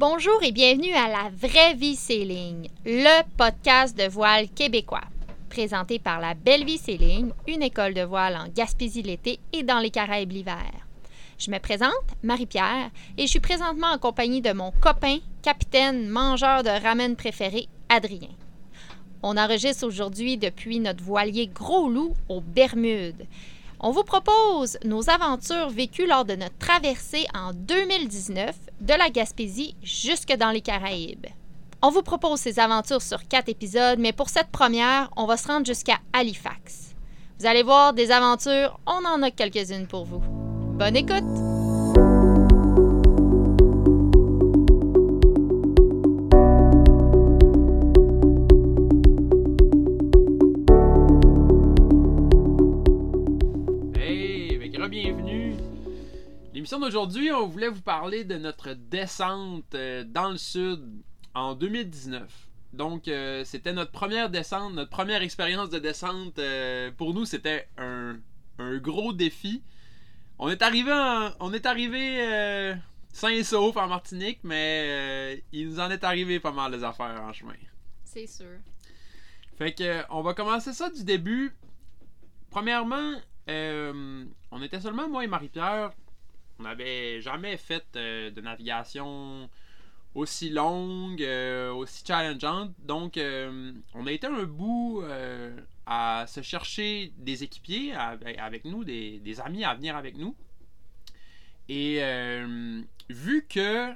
Bonjour et bienvenue à La Vraie Vie Sailing, le podcast de voile québécois. Présenté par la Belle Vie Sailing, une école de voile en Gaspésie l'été et dans les Caraïbes l'hiver. Je me présente, Marie-Pierre, et je suis présentement en compagnie de mon copain, capitaine, mangeur de ramen préféré, Adrien. On enregistre aujourd'hui depuis notre voilier Gros Loup aux Bermudes. On vous propose nos aventures vécues lors de notre traversée en 2019 de la Gaspésie jusque dans les Caraïbes. On vous propose ces aventures sur quatre épisodes, mais pour cette première, on va se rendre jusqu'à Halifax. Vous allez voir des aventures, on en a quelques-unes pour vous. Bonne écoute! Bienvenue. L'émission d'aujourd'hui, on voulait vous parler de notre descente euh, dans le sud en 2019. Donc, euh, c'était notre première descente, notre première expérience de descente. euh, pour nous, c'était un, un gros défi. On est arrivé, en- on est arrivé euh, sain et sauf en Martinique, mais il nous en est arrivé pas mal des affaires en chemin. C'est sûr. Fait que on va commencer ça du début. Premièrement, euh, on était seulement moi et Marie-Pierre. On n'avait jamais fait euh, de navigation aussi longue, euh, aussi challengeante. Donc, on a été un bout à se chercher des équipiers avec, nous, des, amis à venir avec nous. Et vu que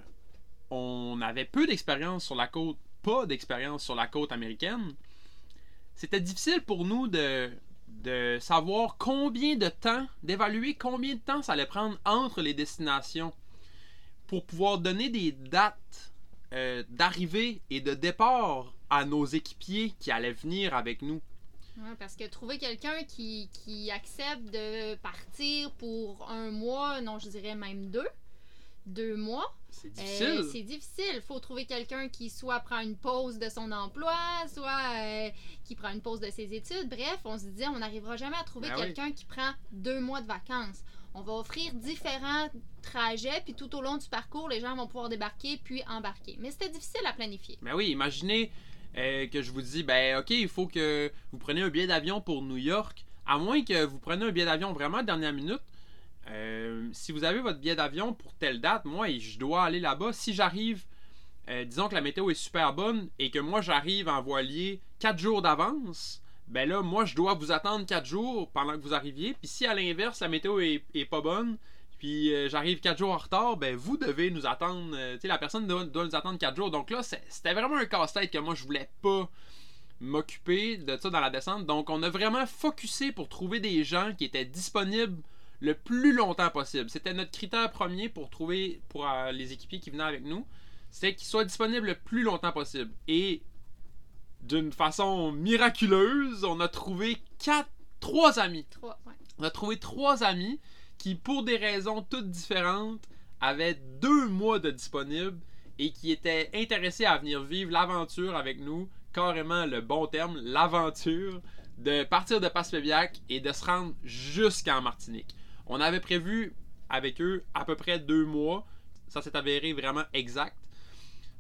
on avait peu d'expérience sur la côte, pas d'expérience sur la côte américaine, c'était difficile pour nous de, de savoir combien de temps, d'évaluer combien de temps ça allait prendre entre les destinations pour pouvoir donner des dates euh, d'arrivée et de départ à nos équipiers qui allaient venir avec nous. Parce que trouver quelqu'un qui, qui accepte de partir pour un mois, non, je dirais même deux, deux mois, C'est euh, difficile. c'est difficile. Il faut trouver quelqu'un qui soit prend une pause de son emploi, soit euh, qui prend une pause de ses études. Bref, on se dit, on n'arrivera jamais à trouver Ben oui. quelqu'un qui prend deux mois de vacances. On va offrir différents trajets, puis tout au long du parcours, les gens vont pouvoir débarquer puis embarquer. Mais c'était difficile à planifier. Ben oui, imaginez euh, que je vous dis, ben ok, il faut que vous preniez un billet d'avion pour New York. À moins que vous preniez un billet d'avion vraiment de dernière minute. Euh, si vous avez votre billet d'avion pour telle date, moi, je dois aller là-bas. Si j'arrive, euh, disons que la météo est super bonne et que moi j'arrive en voilier 4 jours d'avance, ben là, moi, je dois vous attendre 4 jours pendant que vous arriviez. Puis si à l'inverse, la météo est, pas bonne, puis euh, j'arrive 4 jours en retard, ben vous devez nous attendre. tu sais, la personne doit, nous attendre 4 jours. Donc là, c'était vraiment un casse-tête que moi, je voulais pas m'occuper de ça dans la descente. Donc on a vraiment focusé pour trouver des gens qui étaient disponibles le plus longtemps possible. C'était notre critère premier pour trouver pour euh, les équipiers qui venaient avec nous. C'était qu'ils soient disponibles le plus longtemps possible. Et d'une façon miraculeuse, on a trouvé quatre, trois amis. Trois, ouais. On a trouvé trois amis qui, pour des raisons toutes différentes, avaient deux mois de disponible et qui étaient intéressés à venir vivre l'aventure avec nous, carrément le bon terme, l'aventure, de partir de Passepébiac et de se rendre jusqu'en Martinique. On avait prévu avec eux à peu près deux mois. Ça s'est avéré vraiment exact.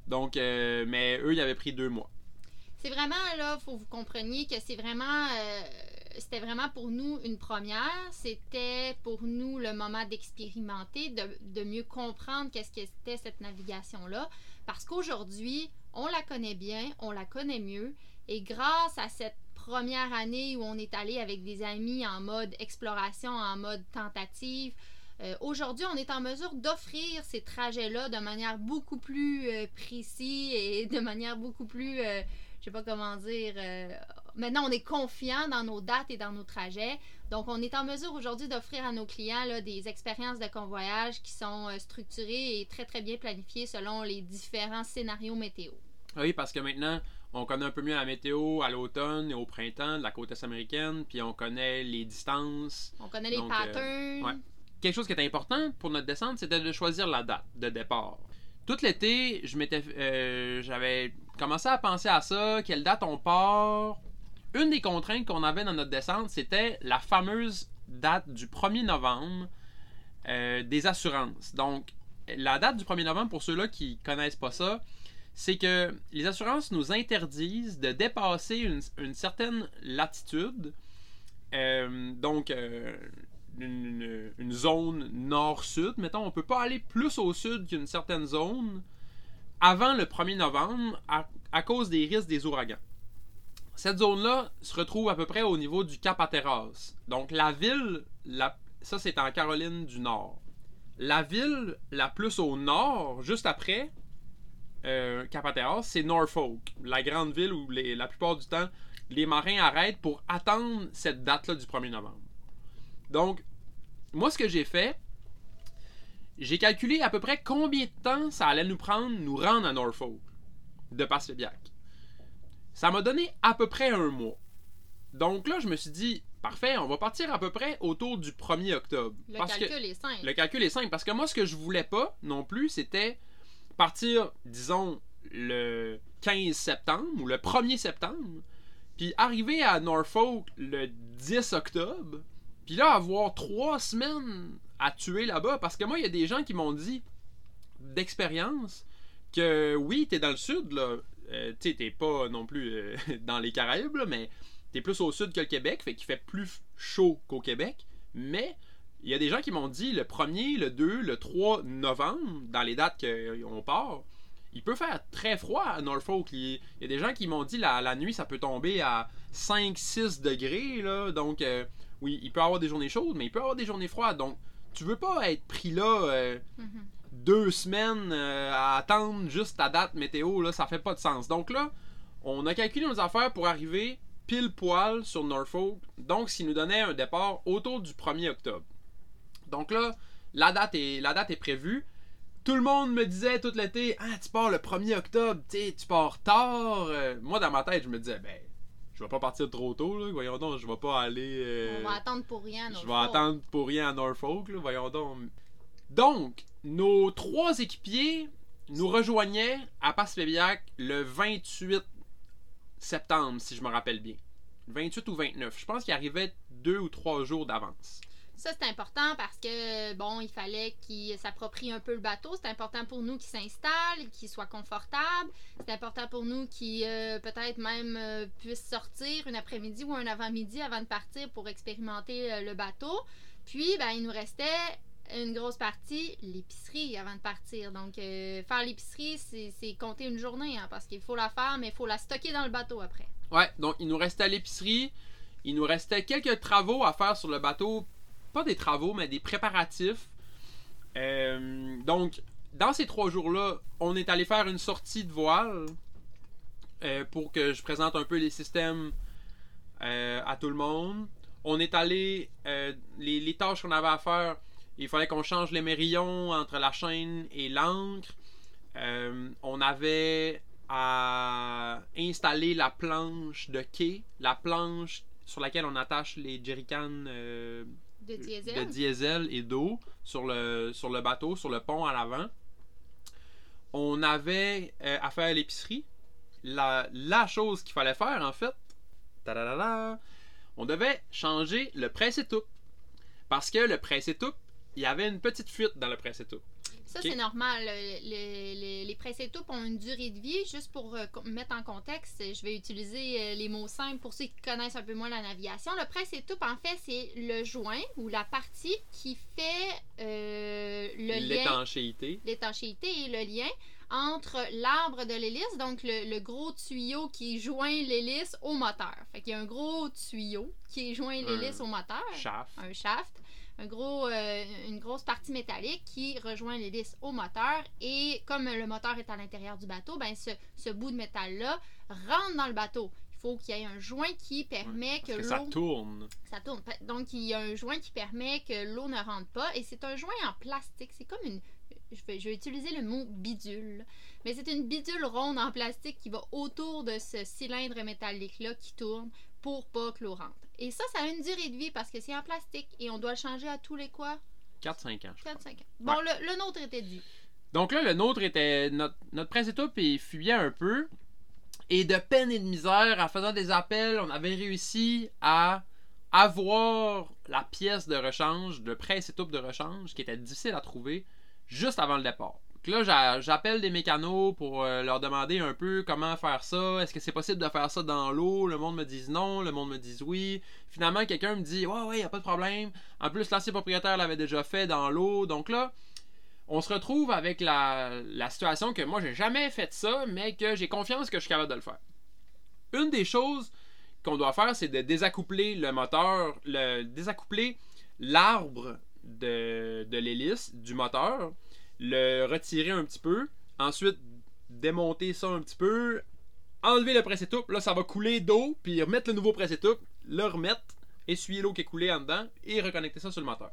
Donc, euh, mais eux, ils avaient pris deux mois. C'est vraiment là, faut que vous compreniez que c'est vraiment, euh, c'était vraiment pour nous une première. C'était pour nous le moment d'expérimenter, de, mieux comprendre qu'est-ce que c'était cette navigation-là. Parce qu'aujourd'hui, on la connaît bien, on la connaît mieux. Et grâce à cette première année où on est allé avec des amis en mode exploration, en mode tentative, euh, Aujourd'hui, on est en mesure d'offrir ces trajets-là de manière beaucoup plus euh, précise et de manière beaucoup plus, euh, je sais pas comment dire, euh, maintenant on est confiant dans nos dates et dans nos trajets. Donc, on est en mesure aujourd'hui d'offrir à nos clients des expériences de convoyage qui sont structurées et très très bien planifiées selon les différents scénarios météo. Oui, parce que maintenant, on connaît un peu mieux la météo à l'automne et au printemps de la côte est américaine, puis on connaît les distances. On connaît les Donc, euh, patterns. ouais. Quelque chose qui était important pour notre descente, c'était de choisir la date de départ. Tout l'été, je m'étais, euh, j'avais commencé à penser à ça, quelle date on part. Une des contraintes qu'on avait dans notre descente, c'était la fameuse date du 1er novembre euh, des assurances. Donc, la date du 1er novembre, pour ceux-là qui connaissent pas ça, c'est que les assurances nous interdisent de dépasser une, certaine latitude, euh, donc euh, une, zone nord-sud, mettons, on peut pas aller plus au sud qu'une certaine zone avant le 1er novembre à, cause des risques des ouragans. Cette zone-là se retrouve à peu près au niveau du Cap Hatteras. Donc la ville, ça c'est en Caroline du Nord. La ville la plus au nord, juste après euh, c'est Norfolk, la grande ville où les- la plupart du temps les marins arrêtent pour attendre cette date-là du 1er novembre. Donc, moi ce que j'ai fait, j'ai calculé à peu près combien de temps ça allait nous prendre nous rendre à Norfolk de Passepébiac. Ça m'a donné à peu près un mois. Donc là, je me suis dit, parfait, on va partir à peu près autour du 1er octobre. Le Parce que- calcul est simple. le calcul est simple parce que moi, ce que je voulais pas non plus, c'était partir, disons, le 15 septembre ou le 1er septembre, puis arriver à Norfolk le 10 octobre, puis là, avoir trois semaines à tuer là-bas. Parce que moi, il y a des gens qui m'ont dit, d'expérience, que oui, t'es dans le sud, là. Euh, tu t'es pas non plus euh, dans les Caraïbes, mais t'es plus au sud que le Québec, fait qu'il fait plus chaud qu'au Québec. Mais il y a des gens qui m'ont dit le 1er, le 2, le 3 novembre, dans les dates qu'on part, il peut faire très froid à Norfolk. Il y a des gens qui m'ont dit la, la nuit, ça peut tomber à 5-6 degrés. Là, donc, euh, oui, il peut avoir des journées chaudes, mais il peut avoir des journées froides. Donc, tu veux pas être pris là euh, Mhm. deux semaines euh, à attendre juste ta date météo. Là, ça fait pas de sens. Donc là, on a calculé nos affaires pour arriver pile poil sur Norfolk. Donc, ce qui nous donnait un départ autour du 1er octobre. Donc là, la date est, la date est prévue. Tout le monde me disait tout l'été Ah, tu pars le 1er octobre, tu pars tard. Euh, moi, dans ma tête, je me disais Ben, je vais pas partir trop tôt, là. Voyons donc, je vais pas aller. euh, On va attendre pour rien. je notre vais fois. attendre pour rien à Norfolk, là, voyons donc. Donc, nos trois équipiers nous rejoignaient à Passepébiac le 28 septembre, si je me rappelle bien. 28 ou 29. Je pense qu'il arrivait deux ou trois jours d'avance. Ça, c'est important parce que, bon, il fallait qu'ils s'approprient un peu le bateau. C'est important pour nous qu'ils s'installent, qu'ils soient confortables. C'est important pour nous qu'ils, euh, peut-être même, euh, sortir une après-midi ou un avant-midi avant de partir pour expérimenter euh, le bateau. Puis, ben, il nous restait une grosse partie, l'épicerie avant de partir. Donc, euh, faire l'épicerie, c'est compter une journée hein, parce qu'il faut la faire, mais il faut la stocker dans le bateau après. Ouais, donc il nous restait l'épicerie, il nous restait quelques travaux à faire sur le bateau. Pas des travaux, mais des préparatifs. Euh, donc, dans ces trois jours-là, on est allé faire une sortie de voile euh, pour que je présente un peu les systèmes euh, à tout le monde. On est allé, les, tâches qu'on avait à faire, il fallait qu'on change les mérillons entre la chaîne et l'ancre. On avait à installer la planche de quai, la planche sur laquelle on attache les jerrycans De diesel. de diesel et d'eau sur le, sur le bateau, sur le pont à l'avant. On avait euh, à faire l'épicerie. La, la chose qu'il fallait faire, en fait, on devait changer le presse-tout. Parce que le presse-tout, il y avait une petite fuite dans le presse-tout. Ça, Ok. c'est normal. Le- le- le- les presse étoupes ont une durée de vie. Juste pour euh, mettre en contexte, je vais utiliser euh, les mots simples pour ceux qui connaissent un peu moins la navigation. Le presse étoupe, en fait, c'est le joint ou la partie qui fait euh, le lien, L'étanchéité. l'étanchéité et le lien entre l'arbre de l'hélice, donc le, le gros tuyau qui joint l'hélice au moteur. Fait qu'il y a un gros tuyau qui joint l'hélice au moteur un shaft, un gros, euh, une grosse partie métallique qui rejoint l'hélice au moteur. Et comme le moteur est à l'intérieur du bateau, ben ce, ce bout de métal-là rentre dans le bateau. Il faut qu'il y ait un joint qui permet que Parce que ça l'eau... tourne. Ça tourne. Donc, il y a un joint qui permet que l'eau ne rentre pas. Et c'est un joint en plastique. C'est comme une... Je vais, je vais utiliser le mot bidule. Mais c'est une bidule ronde en plastique qui va autour de ce cylindre métallique-là qui tourne pour pas que l'eau rentre. Et ça, ça a une durée de vie parce que c'est en plastique et on doit le changer à tous les quoi? 4-5 ans. je crois. 4-5 ans. Bon, le, le nôtre était dit. Donc là, le nôtre était. Notre, notre presse étoupe, il fuyait un peu. Et de peine et de misère, en faisant des appels, on avait réussi à avoir la pièce de rechange, de presse étoupe de rechange, qui était difficile à trouver. juste avant le départ. Donc là, j'appelle des mécanos pour euh, leur demander un peu comment faire ça. Est-ce que c'est possible de faire ça dans l'eau? Le monde me dit non, le monde me dit oui. Finalement, quelqu'un me dit Ouais, ouais, y a pas de problème. En plus, l'ancien propriétaire l'avait déjà fait dans l'eau. Donc là, on se retrouve avec la, la situation que moi, j'ai jamais fait ça, mais que j'ai confiance que je suis capable de le faire. Une des choses qu'on doit faire, c'est de désaccoupler le moteur, le désaccoupler l'arbre de l'hélice du moteur le retirer un petit peu, ensuite démonter ça un petit peu, enlever le presse là ça va couler d'eau, puis remettre le nouveau presse le remettre, essuyer l'eau qui est coulée en dedans et reconnecter ça sur le moteur.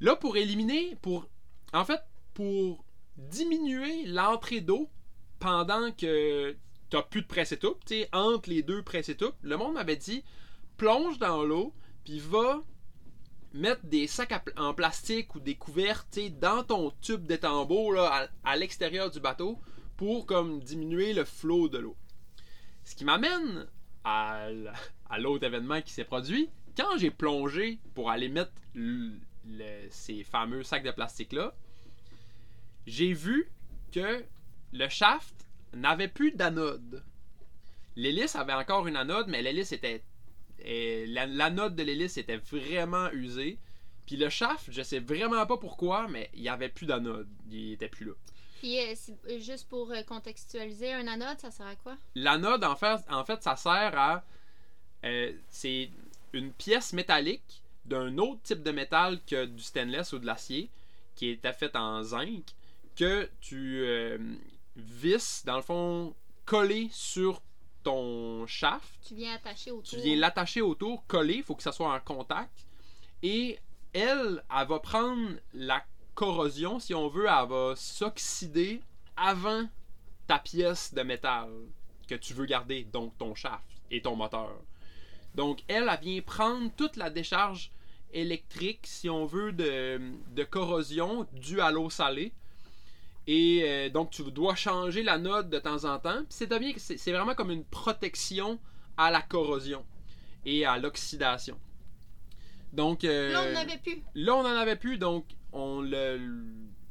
Là, pour éliminer, pour en fait, pour diminuer l'entrée d'eau pendant que t'as plus de presse tu sais, entre les deux presse le monde m'avait dit plonge dans l'eau, puis va mettre des sacs en plastique ou des couvertes dans ton tube d'étambeau à, à l'extérieur du bateau pour diminuer le flot de l'eau. Ce qui m'amène à, l'autre événement qui s'est produit. Quand j'ai plongé pour aller mettre ces fameux sacs de plastique là, j'ai vu que le shaft n'avait plus d'anode. L'hélice avait encore une anode, mais l'hélice était et la, note de l'hélice était vraiment usée. Puis le shaft, je sais vraiment pas pourquoi, mais il y avait plus d'anode. Il était plus là. Puis euh, euh, juste pour euh, contextualiser, un anode, ça sert à quoi? L'anode, en fait, en fait, ça sert à. c'est une pièce métallique d'un autre type de métal que du stainless ou de l'acier, qui était faite en zinc, que tu visses, dans le fond, collé sur ton shaft. Tu viens attacher autour. Tu viens l'attacher autour, coller, il faut que ça soit en contact. Et elle, elle va prendre la corrosion, si on veut, elle va s'oxyder avant ta pièce de métal que tu veux garder, donc ton shaft et ton moteur. Donc elle, elle vient prendre toute la décharge électrique, si on veut, de, de corrosion due à l'eau salée et euh, donc, tu dois changer la note de temps en temps. c'est bien c'est vraiment comme une protection à la corrosion et à l'oxydation. Donc, euh, là, on n'en avait plus. Là, on n'en avait plus, donc on le.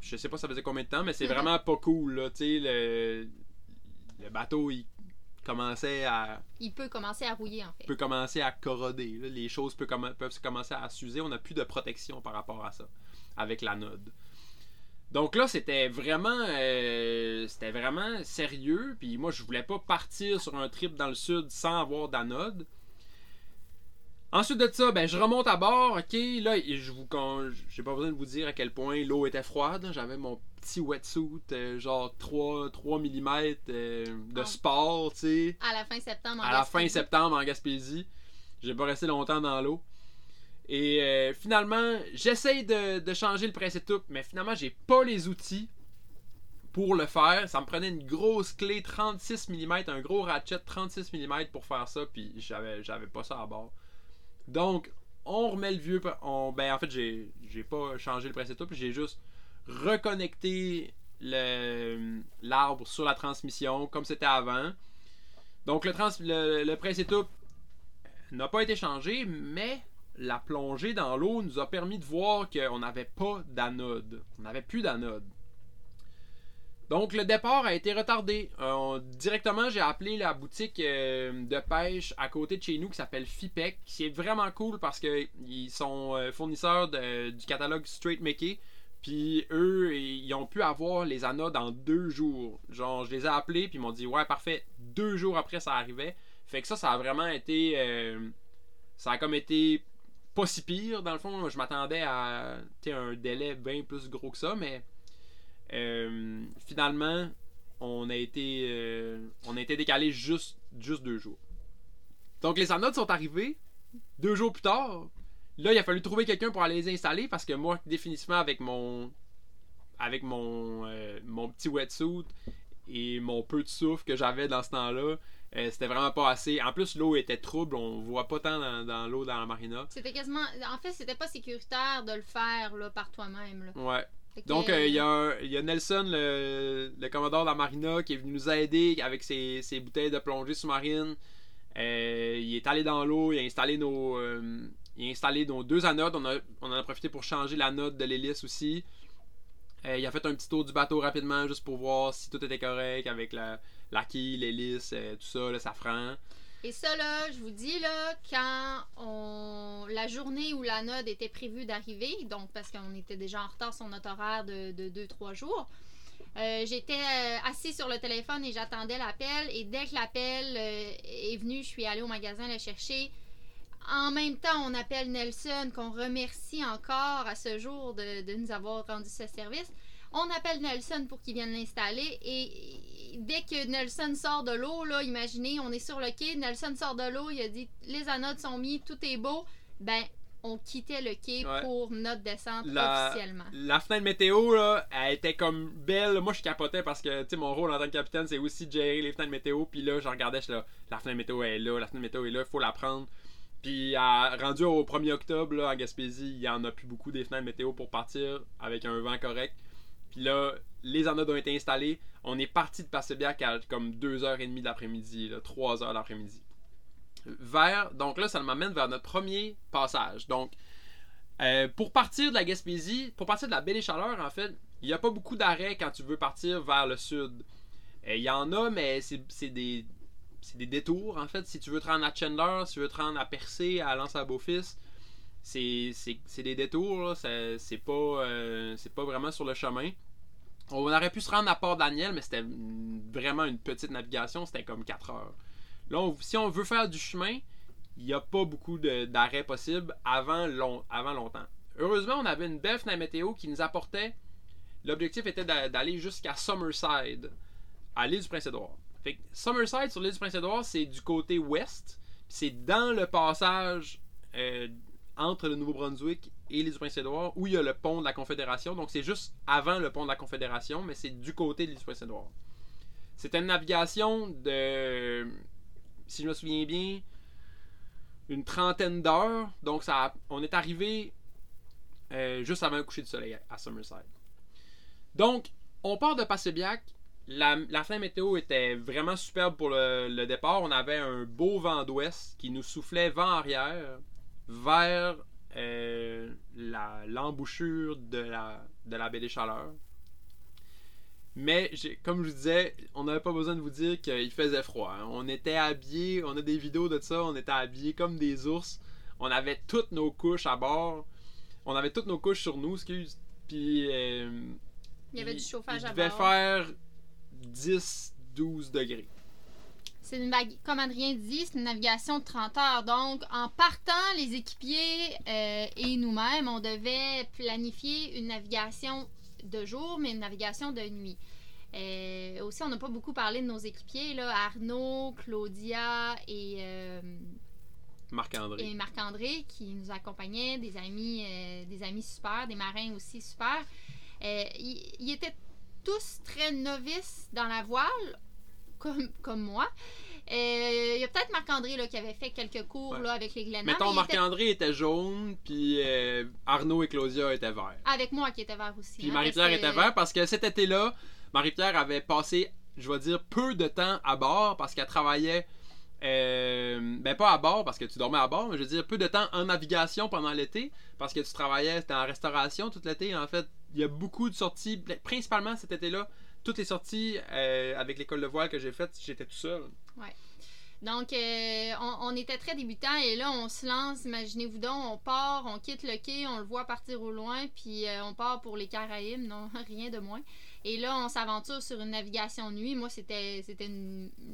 Je sais pas ça faisait combien de temps, mais c'est vraiment pas cool. Là, le, le bateau, il commençait à. Il peut commencer à rouiller, en fait. Il peut commencer à corroder. Les choses peuvent, peuvent commencer à s'user. On n'a plus de protection par rapport à ça avec la node. Donc là, c'était vraiment, euh, c'était vraiment sérieux. Puis moi, je voulais pas partir sur un trip dans le sud sans avoir d'anode. Ensuite de ça, ben, je remonte à bord. Ok, là, je vous, j'ai pas besoin de vous dire à quel point l'eau était froide. J'avais mon petit wetsuit, euh, genre 3, 3 mm de sport, tu sais. À la fin septembre en À la fin septembre en Gaspésie. J'ai pas resté longtemps dans l'eau. Et euh, finalement, j'essaye de, changer le principe tout, mais finalement, j'ai pas les outils pour le faire. Ça me prenait une grosse clé 36 mm, un gros ratchet 36 mm pour faire ça, puis j'avais, j'avais pas ça à bord. Donc, on remet le vieux. On, ben, en fait, j'ai, j'ai pas changé le principe tout, j'ai juste reconnecté le, l'arbre sur la transmission comme c'était avant. Donc, le, trans, le, le n'a pas été changé, mais la plongée dans l'eau nous a permis de voir qu'on n'avait pas d'anode. On n'avait plus d'anode. Donc le départ a été retardé. Euh, directement, j'ai appelé la boutique euh, de pêche à côté de chez nous qui s'appelle FIPEC. qui est vraiment cool parce qu'ils sont euh, fournisseurs du catalogue Straight Mickey. Puis eux, ils ont pu avoir les anodes en deux jours. Genre, je les ai appelés, puis ils m'ont dit Ouais, parfait. Deux jours après, ça arrivait. Fait que ça, ça a vraiment été. ça a comme été pas si pire, dans le fond. Je m'attendais à un délai bien plus gros que ça, mais euh, finalement, on a été, euh, on a été décalé juste, juste deux jours. Donc les anodes sont arrivées deux jours plus tard. Là, il a fallu trouver quelqu'un pour aller les installer parce que moi, définitivement, avec mon avec mon, euh, mon petit wetsuit et mon peu de souffle que j'avais dans ce temps-là, euh, c'était vraiment pas assez. En plus, l'eau était trouble. On voit pas tant dans, l'eau dans la marina. C'était quasiment. En fait, c'était pas sécuritaire de le faire là, par toi-même. Ouais. Donc, euh, il y, a Nelson, le, le, commandant de la marina, qui est venu nous aider avec ses, bouteilles de plongée sous-marine. Euh, il est allé dans l'eau, il a installé nos. il a installé nos deux anodes. On, a, on en a profité pour changer la note de l'hélice aussi. Euh, il a fait un petit tour du bateau rapidement juste pour voir si tout était correct avec la, la l'hélice, euh, tout ça, le safran. Et ça, je vous dis, quand la journée où la node était prévue d'arriver, donc parce qu'on était déjà en retard sur notre horaire de 2-3 jours, euh, j'étais euh, assis sur le téléphone et j'attendais l'appel. Et dès que l'appel euh, est venu, je suis allée au magasin le chercher. En même temps, on appelle Nelson, qu'on remercie encore à ce jour de nous avoir rendu ce service. On appelle Nelson pour qu'il vienne l'installer. Et dès que Nelson sort de l'eau, là, imaginez, on est sur le quai, Nelson sort de l'eau, il a dit les anodes sont mis, tout est beau. Ben, on quittait le quai Ouais. pour notre descente La- officiellement. La fenêtre météo, là, elle était comme belle. Moi, je capotais parce que, tu sais, mon rôle en tant que capitaine, c'est aussi de gérer les fenêtres météo. Puis là, je regardais, je suis là, la fenêtre météo est là, la fenêtre météo est là, il faut la prendre. Puis, à- rendu au 1er octobre, là, à Gaspésie, il y en a plus beaucoup des fenêtres météo pour partir avec un vent correct. Puis là, les anodes ont été installées. On est parti de Passebiac à comme 2h30 de l'après-midi, là, 3h l'après-midi. Vers, donc là, ça m'amène vers notre premier passage. Donc, euh, pour partir de la Gaspésie, pour partir de la Baie des Chaleurs, en fait, il n'y a pas beaucoup d'arrêts quand tu veux partir vers le sud. Euh, Il y en a, mais c'est des, des détours, en fait. Si tu veux te rendre à Chandler, si tu veux te rendre à Percé, à Lance à Beaufils, c'est des détours, C'est pas, euh, pas vraiment sur le chemin. On aurait pu se rendre à Port-Daniel, mais c'était vraiment une petite navigation, c'était comme 4 heures. Là, si on veut faire du chemin, il n'y a pas beaucoup d'arrêts possibles avant, long- avant longtemps. Heureusement, on avait une belle fenêtre météo qui nous apportait. L'objectif était d'a- d'aller jusqu'à Summerside, à l'île du Prince-Édouard. Summerside sur l'île du Prince-Édouard, c'est du côté ouest. C'est dans le passage euh, entre le Nouveau-Brunswick et l'île du Prince-Édouard où il y a le pont de la Confédération. Donc c'est juste avant le pont de la Confédération, mais c'est du côté de l'île du Prince-Édouard. C'était une navigation de, si je me souviens bien, une trentaine d'heures. Donc ça, on est arrivé euh, juste avant le coucher du soleil à, à Summerside. Donc, on part de Passebiac. La, la fin météo était vraiment superbe pour le, le départ. On avait un beau vent d'ouest qui nous soufflait vent arrière vers euh, la- l'embouchure de la, de la baie des Chaleurs. Mais comme je vous disais, on n'avait pas besoin de vous dire qu'il faisait froid. hein. On était habillés, on a des vidéos de ça, on était habillés comme des ours. On avait toutes nos couches à bord. On avait toutes nos couches sur nous, excuse. Puis euh, Il y avait du chauffage il à devait bord. faire 10-12 degrés. C'est une comme Adrien dit, c'est une navigation de 30 heures. Donc, en partant, les équipiers euh, et nous-mêmes, on devait planifier une navigation de jour, mais une navigation de nuit. Euh, aussi, on n'a pas beaucoup parlé de nos équipiers, là, Arnaud, Claudia et, euh, Marc-André. et Marc-André qui nous accompagnaient, des amis, des amis super, des marins aussi super. Ils étaient tous très novices dans la voile, comme, comme moi. Euh, Il y a peut-être Marc-André là, qui avait fait quelques cours Ouais. là, avec les Glénats. Mettons, était Marc-André était jaune, puis euh, Arnaud et Claudia étaient verts. avec moi qui était vert aussi. Puis hein, Marie-Pierre que- était vert parce que cet été-là, Marie-Pierre avait passé, je vais dire, peu de temps à bord parce qu'elle travaillait. euh, ben pas à bord parce que tu dormais à bord, mais je veux dire peu de temps en navigation pendant l'été parce que tu travaillais, c'était en restauration tout l'été. En fait, il y a beaucoup de sorties, ben, principalement cet été-là, toutes les sorties euh, avec l'école de voile que j'ai faites, j'étais tout seul. Donc, euh, on, on était très débutants et là, on se lance, imaginez-vous donc, on part, on quitte le quai, on le voit partir au loin, puis euh, on part pour les Caraïbes, non, rien de moins. Et là, on s'aventure sur une navigation nuit. Moi, c'était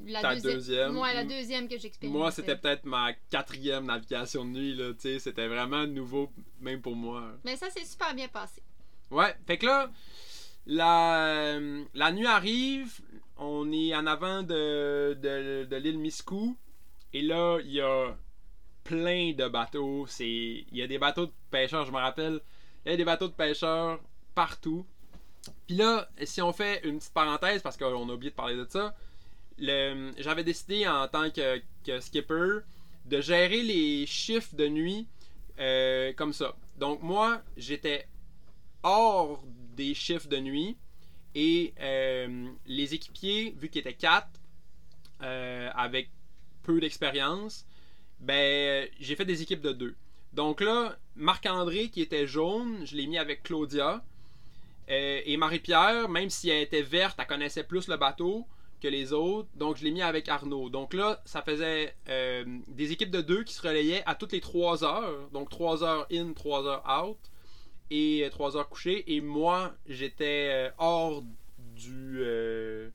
la Ta deuxi- deuxième. Moi, la deuxième que j'expérimentais. Moi, c'était peut-être ma quatrième navigation de nuit, là, tu sais, c'était vraiment nouveau, même pour moi. Mais ça s'est super bien passé. Ouais, fait que là, la, la nuit arrive, on est en avant de, l'île Miscou, et là, il y a plein de bateaux. C'est, il y a des bateaux de pêcheurs, je me rappelle, il y a des bateaux de pêcheurs partout. Puis là, si on fait une petite parenthèse, parce qu'on a oublié de parler de ça, j'avais décidé en tant que, que skipper de gérer les chiffres de nuit euh, comme ça. Donc moi, j'étais hors des chiffres de nuit et euh, les équipiers, vu qu'ils étaient quatre, euh, avec peu d'expérience, ben j'ai fait des équipes de deux. Donc là, Marc-André qui était jaune, je l'ai mis avec Claudia. Euh, et Marie-Pierre, même si elle était verte, elle connaissait plus le bateau que les autres. Donc, je l'ai mis avec Arnaud. Donc là, ça faisait des équipes de deux qui se relayaient à toutes les 3 heures. Donc, 3 heures in, 3 heures out. Et 3 heures couchées. Et moi, j'étais euh, hors du, euh,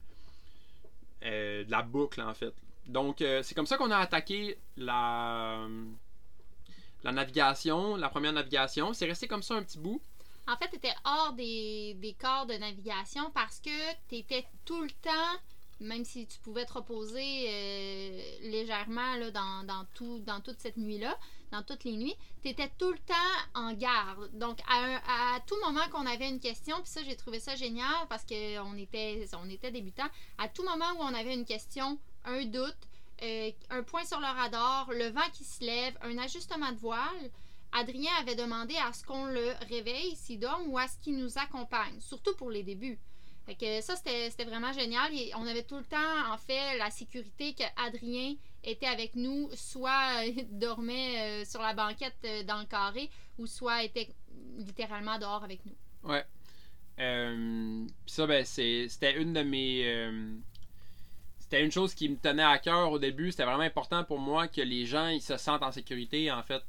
euh, de la boucle, en fait. Donc, euh, c'est comme ça qu'on a attaqué la, la navigation, la première navigation. C'est resté comme ça un petit bout. En fait, tu étais hors des, des corps de navigation parce que tu étais tout le temps, même si tu pouvais te reposer euh, légèrement là, dans, dans, tout, dans toute cette nuit-là, dans toutes les nuits, tu étais tout le temps en garde. Donc, à, à tout moment qu'on avait une question, puis ça, j'ai trouvé ça génial parce qu'on était, on était débutants, à tout moment où on avait une question, un doute, euh, un point sur le radar, le vent qui se lève, un ajustement de voile, Adrien avait demandé à ce qu'on le réveille s'il dort ou à ce qu'il nous accompagne, surtout pour les débuts. Fait que ça, c'était vraiment génial. Et on avait tout le temps, en fait, la sécurité que Adrien était avec nous, soit euh, dormait euh, sur la banquette euh, dans le carré, ou soit était littéralement dehors avec nous. Ouais. Ça, ben, c'était une de mes. c'était une chose qui me tenait à cœur au début. C'était vraiment important pour moi que les gens ils se sentent en sécurité, en fait.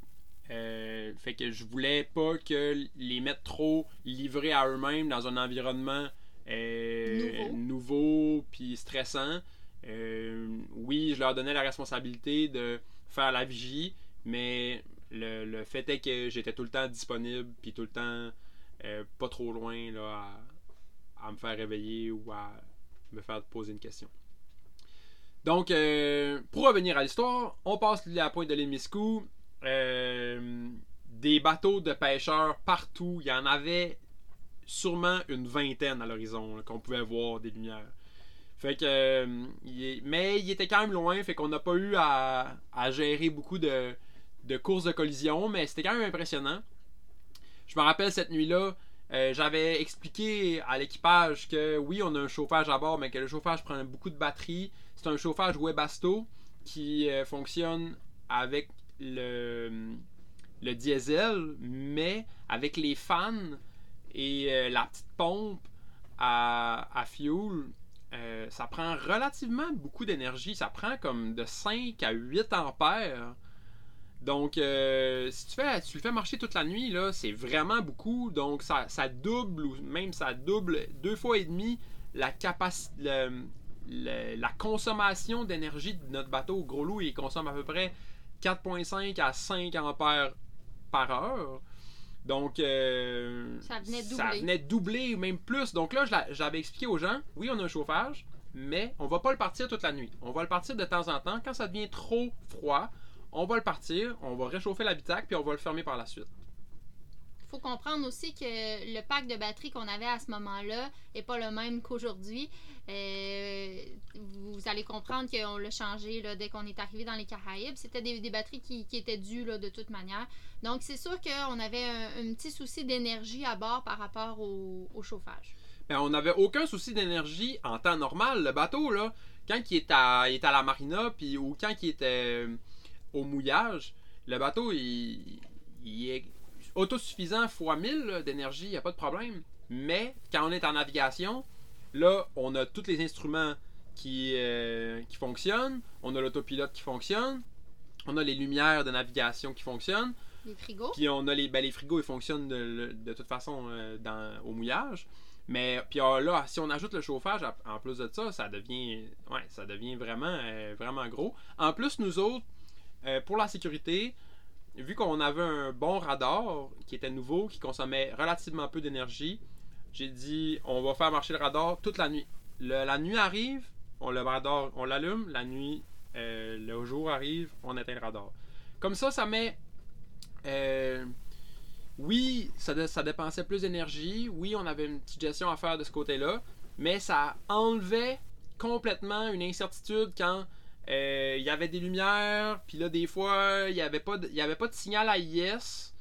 Fait que je voulais pas que les mettre trop livrés à eux-mêmes dans un environnement Nouveau. puis stressant. Euh, oui, je leur donnais la responsabilité de faire la vigie, mais le, fait est que j'étais tout le temps disponible puis tout le temps euh, pas trop loin là, à, à me faire réveiller ou à me faire poser une question. Donc, euh, pour revenir à l'histoire, on passe la pointe de l'île Miscou. Euh, des bateaux de pêcheurs partout. Il y en avait sûrement une vingtaine à l'horizon qu'on pouvait voir des lumières. Fait que, euh, mais il était quand même loin, fait qu'on n'a pas eu à, gérer beaucoup de, courses de collision, mais c'était quand même impressionnant. Je me rappelle cette nuit-là, euh, j'avais expliqué à l'équipage que oui, on a un chauffage à bord, mais que le chauffage prend beaucoup de batterie. C'est un chauffage Webasto qui euh, fonctionne avec le diesel, mais avec les fans et euh, la petite pompe à, à fuel, euh, ça prend relativement beaucoup d'énergie. Ça prend comme de 5 à 8 ampères. Donc, euh, si tu, fais, tu le fais marcher toute la nuit, là, c'est vraiment beaucoup. Donc, ça, double ou même ça double deux fois et demi la la consommation d'énergie de notre bateau. Gros loup, il consomme à peu près 4,5 à 5 ampères par heure. Donc, euh, Ça venait ça doubler. venait doubler ou même plus. Donc là, j'avais expliqué aux gens, oui, on a un chauffage, mais on va pas le partir toute la nuit. On va le partir de temps en temps. Quand ça devient trop froid, on va le partir, on va réchauffer l'habitacle, puis on va le fermer par la suite. Faut comprendre aussi que le pack de batterie qu'on avait à ce moment-là n'est pas le même qu'aujourd'hui. Euh, vous allez comprendre qu'on l'a changé dès qu'on est arrivé dans les Caraïbes. C'était des, batteries qui, étaient dues de toute manière. Donc, c'est sûr qu'on avait un, petit souci d'énergie à bord par rapport au, au chauffage. Ben, on n'avait aucun souci d'énergie en temps normal. Le bateau, là, quand il est à, il est à la marina, puis, ou quand il était euh, au mouillage, le bateau, il est autosuffisant fois 1000 là, d'énergie, il n'y a pas de problème. Mais quand on est en navigation, là, on a tous les instruments qui, euh, qui fonctionnent, on a l'autopilote qui fonctionne, on a les lumières de navigation qui fonctionnent, Les frigos. puis on a les, ben, les frigos, ils fonctionnent de, de toute façon euh, dans, au mouillage. Mais puis euh, là, si on ajoute le chauffage en plus de ça, ça devient, ouais, ça devient vraiment, euh, vraiment gros. En plus, nous autres, euh, pour la sécurité, vu qu'on avait un bon radar qui était nouveau, qui consommait relativement peu d'énergie, j'ai dit on va faire marcher le radar toute la nuit. La nuit arrive, on le radar, on l'allume. La nuit, euh, le jour arrive, on éteint le radar. Comme ça, ça met euh, oui, ça dépensait plus d'énergie. Oui, on avait une petite gestion à faire de ce côté-là. Mais ça enlevait complètement une incertitude quand euh, il y avait des lumières. Puis là, des fois, il n'y avait, pas de- y avait pas de signal AIS.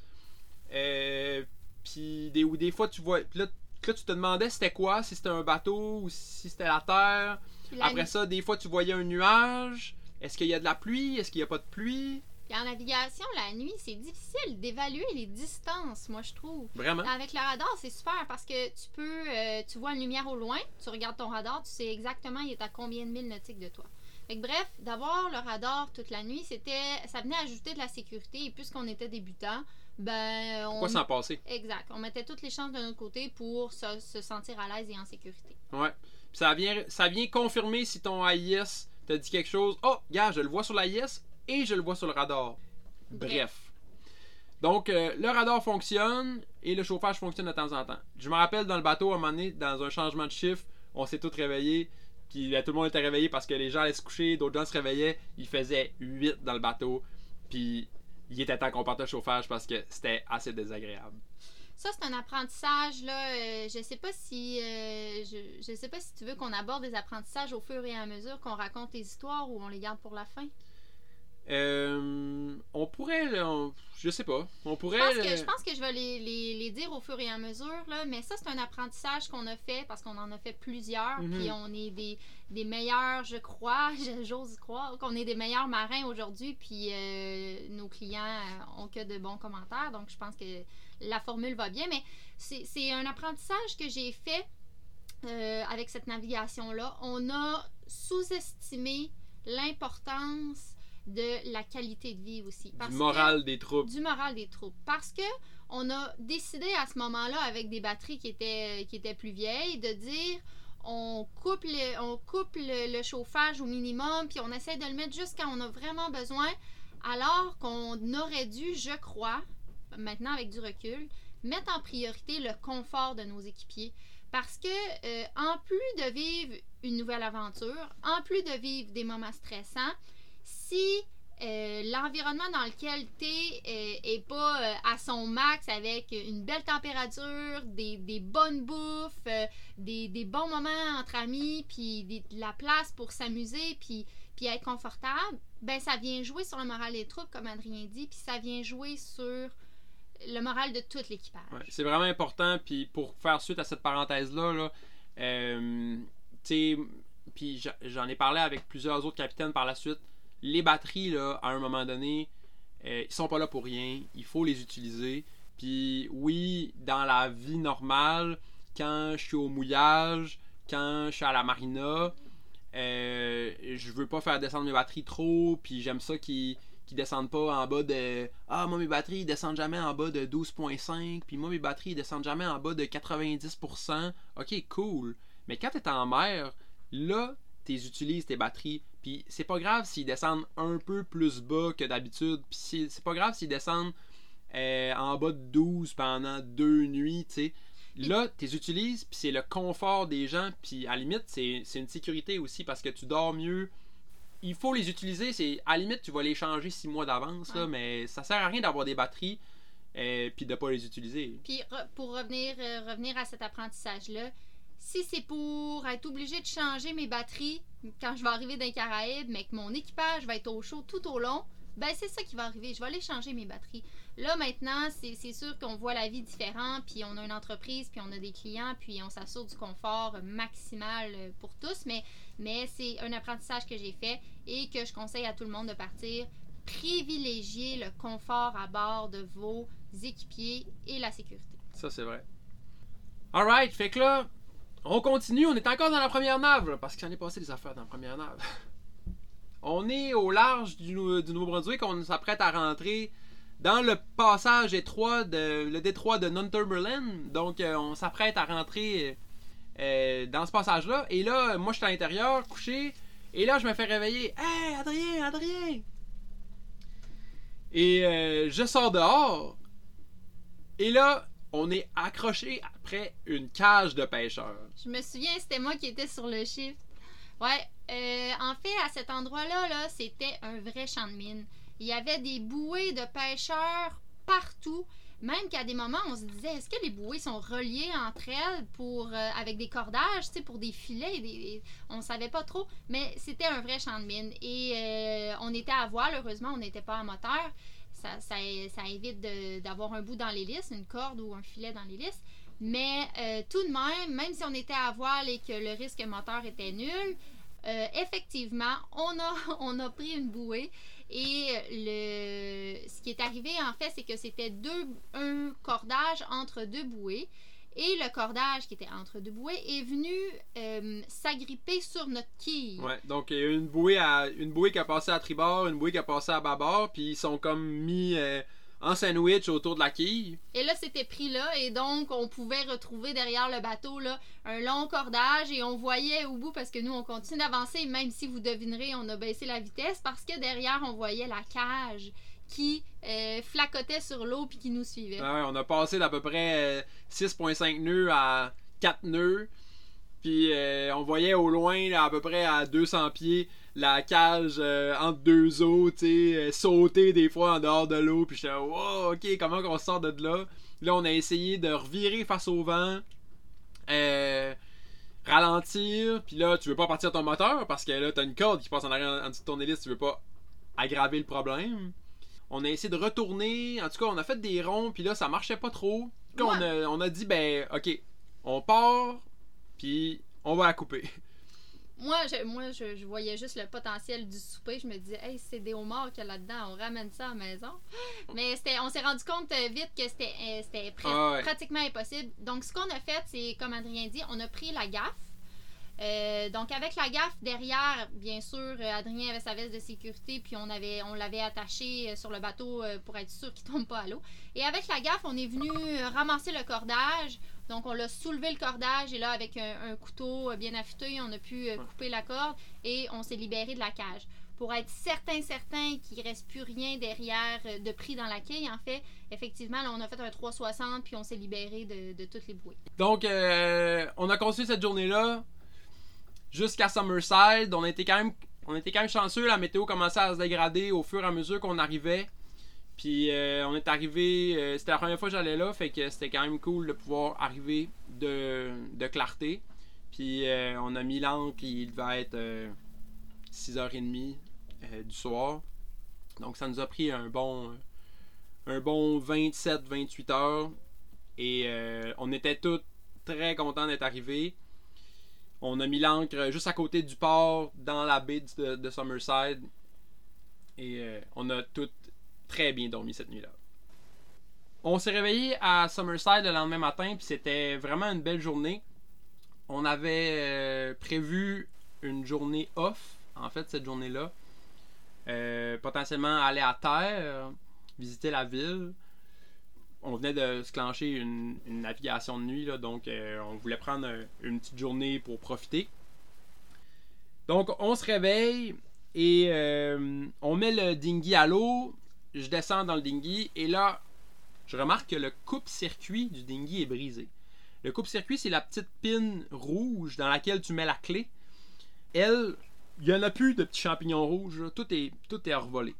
Euh, puis des, ou des fois, tu vois. Puis là, là, tu te demandais c'était quoi, si c'était un bateau ou si c'était la terre. La Après nuit- ça, des fois, tu voyais un nuage. Est-ce qu'il y a de la pluie? Est-ce qu'il n'y a pas de pluie? Puis en navigation, la nuit, c'est difficile d'évaluer les distances, moi, je trouve. Vraiment? Avec le radar, c'est super parce que tu peux, euh, tu vois une lumière au loin, tu regardes ton radar, tu sais exactement il est à combien de milles nautiques de toi. Fait que bref, d'avoir le radar toute la nuit, c'était, ça venait ajouter de la sécurité et puisqu'on était débutant, ben on Pourquoi s'en passer? exact, on mettait toutes les chances de notre côté pour se, se sentir à l'aise et en sécurité. Ouais. Puis ça vient, ça vient confirmer si ton AIS te dit quelque chose. Oh, gars, je le vois sur l'AIS et je le vois sur le radar. Bref. Donc, euh, le radar fonctionne et le chauffage fonctionne de temps en temps. Je me rappelle dans le bateau, à un moment donné, dans un changement de chiffre, on s'est tous réveillés. Puis tout le monde était réveillé parce que les gens allaient se coucher, d'autres gens se réveillaient. Il faisait 8 dans le bateau. Puis il était temps qu'on parte le chauffage parce que c'était assez désagréable. Ça, c'est un apprentissage, là. euh, je sais pas si. euh, je sais pas si tu veux qu'on aborde des apprentissages au fur et à mesure qu'on raconte les histoires ou on les garde pour la fin. Euh, on pourrait, on- je sais pas, on Je pourrait. pense, que, je pense que je vais les, les- les dire au fur et à mesure, là, mais ça, c'est un apprentissage qu'on a fait parce qu'on en a fait plusieurs, Mhm. puis on est des, des meilleurs, je crois, je- j'ose croire, qu'on est des meilleurs marins aujourd'hui, puis euh, nos clients euh, ont que de bons commentaires, donc je pense que la formule va bien, mais c'est c'est un apprentissage que j'ai fait euh, avec cette navigation-là. On a sous-estimé l'importance de la qualité de vie aussi. Parce du que- moral des troupes. du moral des troupes. Parce que on a décidé à ce moment-là, avec des batteries qui étaient, qui étaient plus vieilles, de dire on coupe, le, on coupe le, le chauffage au minimum, puis on essaie de le mettre juste quand on a vraiment besoin, alors qu'on aurait dû, je crois, maintenant avec du recul, mettre en priorité le confort de nos équipiers. Parce que, euh, en plus de vivre une nouvelle aventure, en plus de vivre des moments stressants, si euh, l'environnement dans lequel tu es est pas euh, à son max avec une belle température, des, des bonnes bouffes, euh, des, des bons moments entre amis, puis de la place pour s'amuser, puis, être confortable, ben ça vient jouer sur le moral des troupes, comme Adrien dit, puis ça vient jouer sur le moral de tout l'équipage. C'est vraiment important. Puis pour faire suite à cette parenthèse-là, là, euh, sais, puis j'en ai parlé avec plusieurs autres capitaines par la suite. Les batteries, là, à un moment donné, euh, ils sont pas là pour rien. Il faut les utiliser. Puis oui, dans la vie normale, quand je suis au mouillage, quand je suis à la marina, euh, je veux pas faire descendre mes batteries trop. Puis j'aime ça qu'ils qui descendent pas en bas de ah moi mes batteries descendent jamais en bas de 12.5 puis moi mes batteries descendent jamais en bas de 90% ok cool mais quand t'es en mer là tu utilises tes batteries puis c'est pas grave s'ils descendent un peu plus bas que d'habitude puis c'est pas grave s'ils descendent euh, en bas de 12 pendant deux nuits tu sais là tu les utilises puis c'est le confort des gens puis à la limite c'est une sécurité aussi parce que tu dors mieux il faut les utiliser. C'est à la limite, tu vas les changer six mois d'avance, Ouais. mais ça sert à rien d'avoir des batteries et puis de pas les utiliser. Puis pour revenir, euh, revenir à cet apprentissage-là, si c'est pour être obligé de changer mes batteries quand je vais arriver dans les Caraïbes, mais que mon équipage va être au chaud tout au long, ben c'est ça qui va arriver. Je vais aller changer mes batteries. Là, maintenant, c'est sûr qu'on voit la vie différente, puis on a une entreprise, puis on a des clients, puis on s'assure du confort maximal euh, pour tous, mais, mais c'est un apprentissage que j'ai fait et que je conseille à tout le monde de partir. Privilégier le confort à bord de vos équipiers et la sécurité. Ça, c'est vrai. Alright, fait que là, on continue. On est encore dans la première nave, parce qu'il s'en est passé des affaires dans la première nave. on est au large du, Nou- du Nouveau-Brunswick. On s'apprête à rentrer dans le passage étroit, de, le détroit de Northumberland. Donc, euh, on s'apprête à rentrer euh, dans ce passage-là. Et là, moi, je suis à l'intérieur, couché. Et là, je me fais réveiller. Hey, Adrien, Adrien! Et euh, je sors dehors. Et là, on est accroché après une cage de pêcheurs. Je me souviens, c'était moi qui étais sur le chiffre. Ouais, euh, en fait, à cet endroit-là, là, c'était un vrai champ de mine. Il y avait des bouées de pêcheurs partout. Même qu'à des moments, on se disait, est-ce que les bouées sont reliées entre elles euh, avec des cordages, pour des filets? On savait pas trop, mais c'était un vrai champ de mine. Et euh, on était à voile, heureusement, on n'était pas à moteur. Ça, évite d'avoir un bout dans l'hélice, une corde ou un filet dans l'hélice. Mais euh, tout de même, même si on était à voile et que le risque moteur était nul, Euh, effectivement, on a, pris une bouée et ce qui est arrivé en fait, c'est que c'était un cordage entre deux bouées. Et le cordage qui était entre deux bouées est venu euh, s'agripper sur notre quille. Ouais, donc il y a une bouée, à, une bouée qui a passé à tribord, une bouée qui a passé à bâbord, puis ils sont comme mis euh, en sandwich autour de la quille. Et là, c'était pris là, et donc on pouvait retrouver derrière le bateau là, un long cordage, et on voyait au bout, parce que nous, on continue d'avancer, même si vous devinerez, on a baissé la vitesse, parce que derrière, on voyait la cage qui euh, flacotait sur l'eau puis qui nous suivait. Ah ouais, on a passé d'à peu près 6,5 euh, nœuds à 4 nœuds. Puis euh, on voyait au loin, à peu près à 200 pieds, la cage entre deux eaux, tu sais, sauter des fois en dehors de l'eau. Puis j'étais, wow, ok, comment on sort de là? Là, on a essayé de revirer face au vent, ralentir. Puis là, tu veux pas partir ton moteur parce que là, t'as une corde qui passe en arrière en dessous de ton hélice, tu veux pas aggraver le problème. On a essayé de retourner. En tout cas, on a fait des ronds, puis là, ça marchait pas trop. Puis on, a, on a dit, ben, ok, on part, puis on va la couper. Moi, je, moi je, voyais juste le potentiel du souper. Je me disais, hey, c'est des homards qu'il y a là-dedans, on ramène ça à la maison. Mais on s'est rendu compte euh, vite que c'était euh, ah pratiquement impossible. Donc, ce qu'on a fait, c'est, comme Adrien dit, on a pris la gaffe. Euh, donc avec la gaffe derrière, bien sûr, euh, Adrien avait sa veste de sécurité, puis on avait, on l'avait attaché euh, sur le bateau pour être sûr qu'il tombe pas à l'eau. Et avec la gaffe, on est venu ramasser le cordage. Donc on l'a soulevé le cordage et là avec un, couteau bien affûté, on a pu couper la corde et on s'est libéré de la cage. Pour être certain, certain qu'il ne reste plus rien derrière de pris dans la quille, en fait, effectivement, là, on a fait un 360 puis on s'est libéré de, de toutes les bouées. Donc, on a construit cette journée-là jusqu'à Summerside. On était quand même on était quand même chanceux, la météo commençait à se dégrader au fur et à mesure qu'on arrivait. Puis euh, on est arrivé, euh, c'était la première fois que j'allais là, fait que c'était quand même cool de pouvoir arriver de, clarté. Puis euh, on a mis l'ancre, il devait être 6h30 du soir. Donc ça nous a pris un bon un bon 27-28 heures. Et on était tous très contents d'être arrivés. On a mis l'ancre juste à côté du port, dans la baie de, de Summerside. Et euh, on a tout très bien dormi cette nuit-là. On s'est réveillé à Summerside le lendemain matin, puis c'était vraiment une belle journée. On avait euh, prévu une journée off, en fait, cette journée-là. Euh, potentiellement aller à terre, visiter la ville on venait de se clencher une, navigation de nuit, donc euh, on voulait prendre une petite journée pour profiter. Donc on se réveille et euh, on met le dinghy à l'eau. Je descends dans le dinghy et là, je remarque que le coupe-circuit du dinghy est brisé. Le coupe-circuit, c'est la petite pine rouge dans laquelle tu mets la clé. Elle, il n'y en a plus de petits champignons rouges. Tout est, tout est revolé.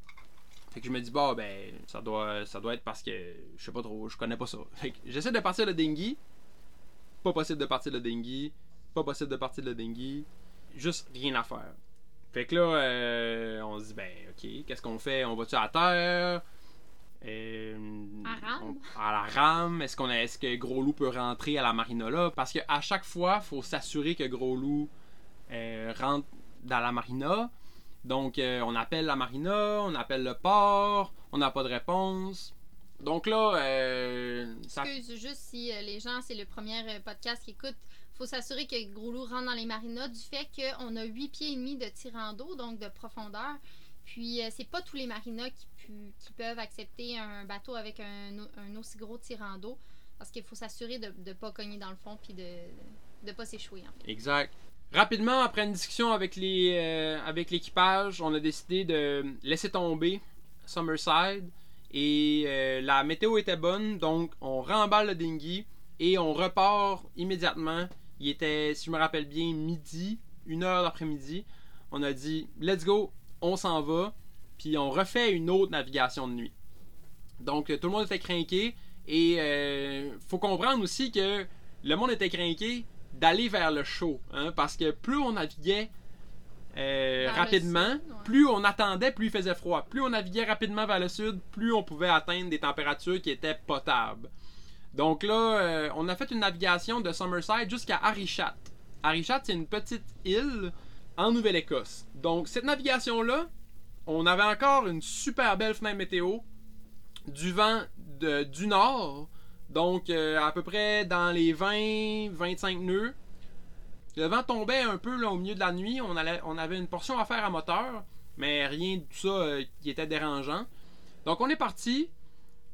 Fait que je me dis, bah, ben, ça doit, ça doit être parce que je sais pas trop, je connais pas ça. Fait que j'essaie de partir le dinghy. Pas possible de partir le dinghy. Pas possible de partir le dinghy. Juste rien à faire. Fait que là, euh, on se dit, ben, ok, qu'est-ce qu'on fait? On va-tu à terre? Euh, à rame? à la rame. Est-ce qu'on est-ce que Gros Loup peut rentrer à la marina là Parce qu'à chaque fois, faut s'assurer que Gros Loup euh, rentre dans la marina. Donc, euh, on appelle la marina, on appelle le port, on n'a pas de réponse. Donc là, euh, ça... Excuse, juste si euh, les gens, c'est le premier podcast qui écoutent, faut s'assurer que Gros Loup rentre dans les marinas du fait qu'on a 8 pieds et demi de tirant d'eau, donc de profondeur. Puis, c'est pas tous les marinas qui, qui, peuvent accepter un bateau avec un, aussi gros tirant d'eau parce qu'il faut s'assurer de ne pas cogner dans le fond puis de ne pas s'échouer. En fait. Exact. Rapidement, après une discussion euh, avec l'équipage, on a décidé de laisser tomber Summerside et euh, la météo était bonne, donc on remballe le dinghy et on repart immédiatement. Il était, si je me rappelle bien, midi, une heure d'après-midi. On a dit let's go, on s'en va, puis on refait une autre navigation de nuit. Donc tout le monde était craqué et euh, faut comprendre aussi que le monde était craqué d'aller vers le chaud. Hein, parce que plus on naviguait euh, rapidement, plus on attendait, plus il faisait froid. Plus on naviguait rapidement vers le sud, plus on pouvait atteindre des températures qui étaient potables. Donc là, euh, on a fait une navigation de Summerside jusqu'à Arichat. Arichat, c'est une petite île en Nouvelle-Écosse. Donc, cette navigation-là, on avait encore une super belle fenêtre météo, du vent de- du nord, donc euh, à peu près dans les 20-25 nœuds. Le vent tombait un peu là, au milieu de la nuit, on, avait une portion à faire à moteur, mais rien de tout ça euh, qui était dérangeant. Donc on est parti,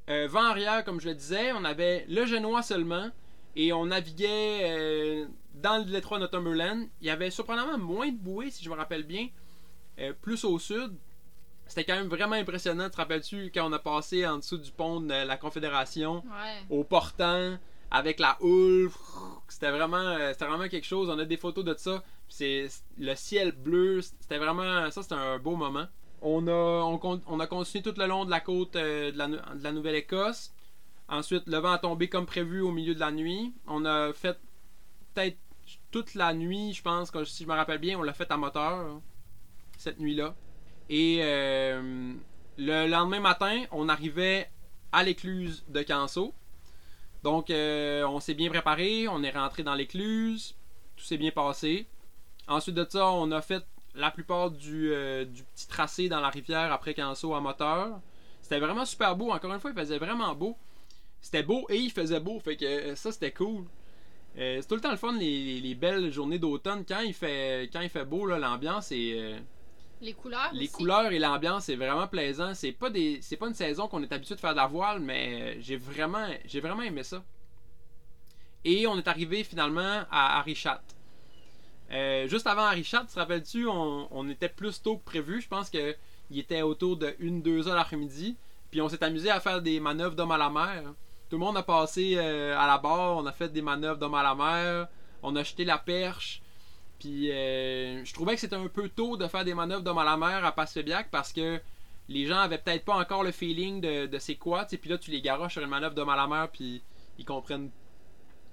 euh, vent arrière comme je le disais, on avait le génois seulement, et on naviguait dans le détroit Northumberland. Il y avait surprenamment moins de bouées, si je me rappelle bien, plus au sud. C'était quand même vraiment impressionnant. Te rappelles-tu quand on a passé en dessous du pont de la Confédération Ouais. au portant avec la houle C'était vraiment, euh, c'était vraiment quelque chose. On a des photos de ça. C'est le ciel bleu. C'était vraiment ça. C'était un beau moment. On a, on, a continué tout le long de la côte euh, de la, Nou- de la Nouvelle-Écosse. Ensuite, le vent a tombé comme prévu au milieu de la nuit. On a fait peut-être toute la nuit, je pense, que si je me rappelle bien, on l'a fait à moteur cette nuit-là. Et euh, le lendemain matin, on arrivait à l'écluse de Canso. Donc, euh, on s'est bien préparé, on est rentré dans l'écluse, tout s'est bien passé. Ensuite de ça, on a fait la plupart du, euh, petit tracé dans la rivière après Canso à moteur. C'était vraiment super beau. Encore une fois, il faisait vraiment beau. C'était beau et il faisait beau. Fait que ça, c'était cool. C'est tout le temps le fun, les, les- les belles journées d'automne. Quand il fait, quand il fait beau, l'ambiance est. euh, Les couleurs. les aussi. couleurs et l'ambiance, c'est vraiment plaisant. C'est pas des, c'est pas une saison qu'on est habitué de faire de la voile, mais j'ai vraiment, j'ai vraiment aimé ça. Et on est arrivé finalement à Arichat. Euh, juste avant Arichat, te rappelles-tu, on, on était plus tôt que prévu. Je pense que il était autour de 1-2 heures l'après-midi. Puis on s'est amusé à faire des manœuvres d'homme à la mer. Tout le monde a passé euh, à la barre, on a fait des manœuvres d'homme à la mer, on a jeté la perche. Puis euh, je trouvais que c'était un peu tôt de faire des manœuvres d'homme à la mer à Passefébiac parce que les gens avaient peut-être pas encore le feeling de, de c'est quoi. Puis là, tu les garoches sur une manœuvre d'homme à la mer, puis ils comprennent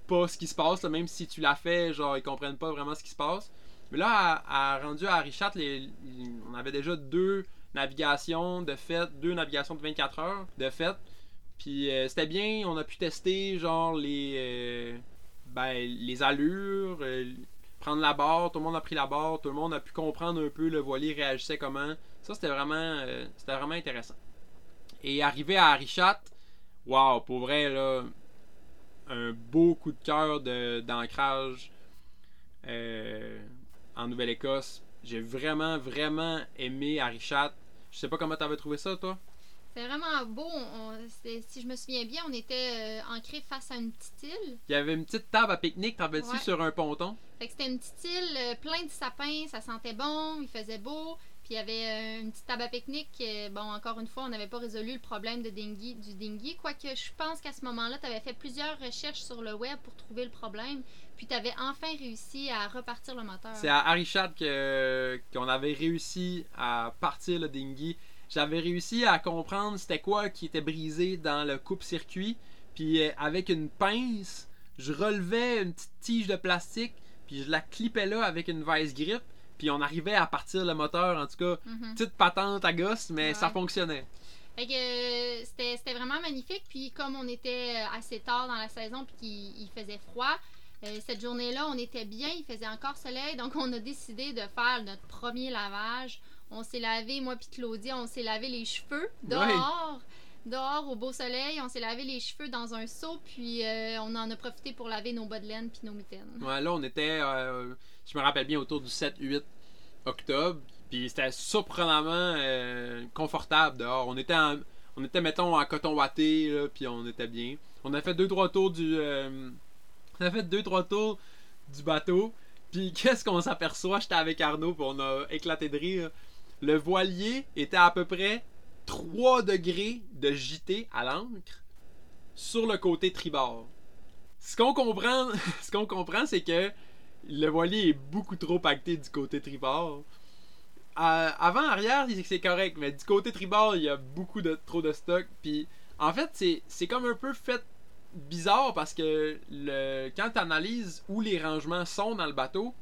pas ce qui se passe. même si tu l'as fait, genre, ils comprennent pas vraiment ce qui se passe. Mais là, à, rendu à Richat, on avait déjà deux navigations de fait, deux navigations de 24 heures de fait. Puis euh, c'était bien, on a pu tester genre les euh, ben, les allures, euh, prendre la barre, tout le monde a pris la barre, tout le monde a pu comprendre un peu le voilier réagissait comment. Ça c'était vraiment euh, c'était vraiment intéressant. Et arrivé à Richat, waouh, pour vrai là, un beau coup de cœur d'ancrage euh, en Nouvelle-Écosse. J'ai vraiment vraiment aimé Arichat. Je sais pas comment t'avais trouvé ça toi? C'était vraiment beau. On- si je me souviens bien, on était euh, ancré face à une petite île. Il y avait une petite table à pique-nique, t'en tu Ouais. sur un ponton? C'était une petite île euh, plein de sapins, ça sentait bon, il faisait beau. Puis il y avait euh, une petite table à pique-nique. euh, bon, encore une fois, on n'avait pas résolu le problème de du dinghy. Quoique je pense qu'à ce moment-là, tu avais fait plusieurs recherches sur le web pour trouver le problème. Puis tu avais enfin réussi à repartir le moteur. C'est à Arichat que qu'on avait réussi à partir le dinghy. J'avais réussi à comprendre c'était quoi qui était brisé dans le coupe-circuit. Puis euh, avec une pince, je relevais une petite tige de plastique, puis je la clippais là avec une vice grip. Puis on arrivait à partir le moteur, en tout cas, Mhm. petite patente à gosse, mais Ouais. ça fonctionnait. Fait que euh, c'était c'était vraiment magnifique. Puis comme on était euh, assez tard dans la saison puis qu'il il faisait froid, euh, cette journée-là, on était bien, il faisait encore soleil. Donc on a décidé de faire notre premier lavage. On s'est lavé, moi puis Claudia, on s'est lavé les cheveux dehors. Dehors au beau soleil, on s'est lavé les cheveux dans un seau, puis euh, on en a profité pour laver nos bas de laine puis nos mitaines. Ouais, là, on était, euh, je me rappelle bien, autour du 7-8 octobre. Puis c'était surprenamment euh, confortable dehors. On était, on était, mettons, en coton watté, là, puis on était bien. On a fait deux trois tours du... euh, on a fait deux trois tours du bateau. Puis qu'est-ce qu'on s'aperçoit? J'étais avec Arnaud, puis on a éclaté de rire. Le voilier était à peu près 3 degrés de JT à l'encre sur le côté tribord. Ce qu'on comprend, c'est que le voilier est beaucoup trop pacté du côté tribord. Euh, avant arrière, c'est correct, mais du côté tribord, il y a beaucoup de trop de stock. Puis en fait, c'est comme un peu fait bizarre parce que quand tu analyses où les rangements sont dans le bateau,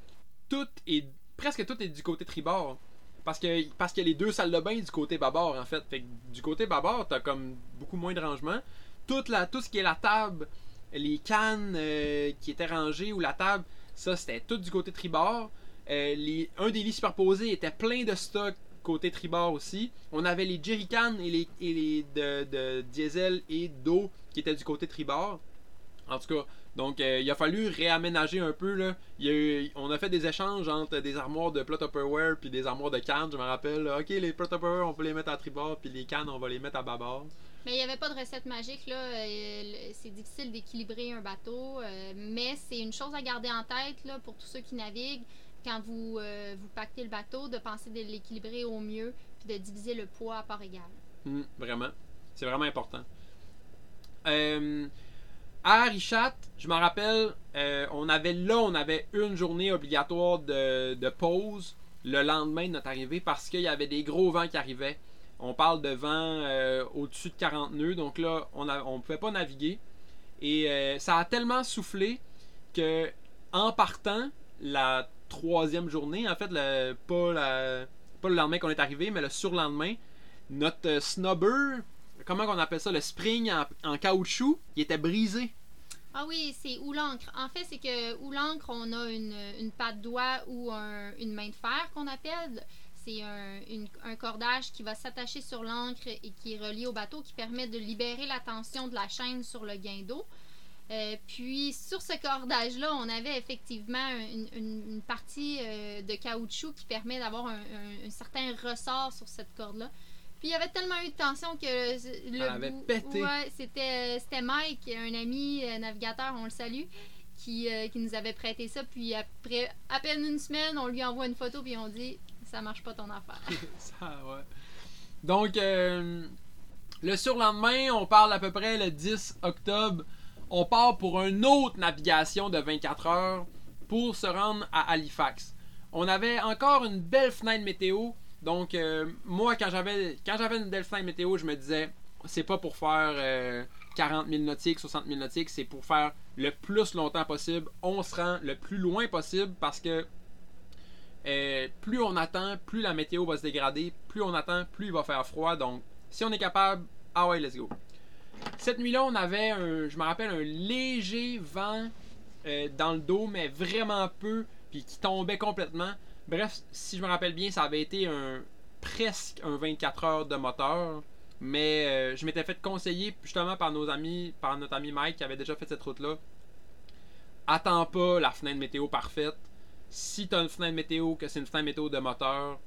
presque tout est du côté tribord. Parce que parce a les deux salles de bain du côté bâbord en fait. Fait que du côté bâbord, t'as comme beaucoup moins de rangements. Toute la, tout ce qui est la table, les cannes euh, qui étaient rangées ou la table, ça c'était tout du côté tribord. Euh, un des lits superposés était plein de stock côté tribord aussi. On avait les jerrycans et les, et les de, de diesel et d'eau qui étaient du côté tribord. En tout cas, donc euh, il a fallu réaménager un peu. Là. Il y a eu- on a fait des échanges entre des armoires de plot Tupperware puis des armoires de cannes. Je me rappelle, là, ok, les plot Tupperware on peut les mettre à tribord puis les cannes on va les mettre à bâbord. Mais il n'y avait pas de recette magique, là. Euh, C'est difficile d'équilibrer un bateau, euh, mais c'est une chose à garder en tête, là, pour tous ceux qui naviguent. Quand vous, euh, vous pactez le bateau, de penser de l'équilibrer au mieux, puis de diviser le poids à part égale. Hmm, vraiment. C'est vraiment important. Euh, à Richat, je m'en rappelle, euh, on avait là, on avait une journée obligatoire de, pause le lendemain de notre arrivée parce qu'il y avait des gros vents qui arrivaient. On parle de vent euh, au-dessus de 40 nœuds, donc là, on ne pouvait pas naviguer. Et euh, ça a tellement soufflé que, en partant, la troisième journée, en fait, pas, pas le lendemain qu'on est arrivé, mais le surlendemain, notre snubber, comment on appelle ça, le spring en, caoutchouc, il était brisé. Ah oui, c'est Oul'ancre. En fait, c'est que Oul'ancre, on a une, une patte doigt ou un- une main de fer qu'on appelle. C'est un, cordage qui va s'attacher sur l'ancre et qui est relié au bateau, qui permet de libérer la tension de la chaîne sur le guindeau. Euh, puis sur ce cordage-là, on avait effectivement une, partie euh, de caoutchouc qui permet d'avoir un certain ressort sur cette corde-là. Puis il y avait tellement eu de tension que le, avait bout- pété. Ouais, c'était c'était Mike, un ami euh, navigateur, on le salue, qui, euh, qui nous avait prêté ça. Puis après à peine une semaine, on lui envoie une photo puis on dit ça marche pas ton affaire. Ça, ouais. Donc, euh, le surlendemain, on parle à peu près le 10 octobre. On part pour une autre navigation de 24 heures pour se rendre à Halifax. On avait encore une belle fenêtre météo. Donc, euh, moi, quand j'avais quand j'avais une météo, je me disais, c'est pas pour faire euh, 40 000 nautiques, 60 000 nautiques, c'est pour faire le plus longtemps possible. On se rend le plus loin possible parce que euh, plus on attend, plus la météo va se dégrader, plus on attend, plus il va faire froid. Donc, si on est capable, ah ouais, let's go. Cette nuit-là, on avait, je me rappelle, un léger vent euh, dans le dos, mais vraiment peu, puis qui tombait complètement. Bref, si je me rappelle bien, ça avait été un presque un 24 heures de moteur. Mais euh, je m'étais fait conseiller justement par nos amis, par notre ami Mike qui avait déjà fait cette route-là. Attends pas la fenêtre météo parfaite. Si t'as une fenêtre météo, que c'est une fenêtre météo de moteur,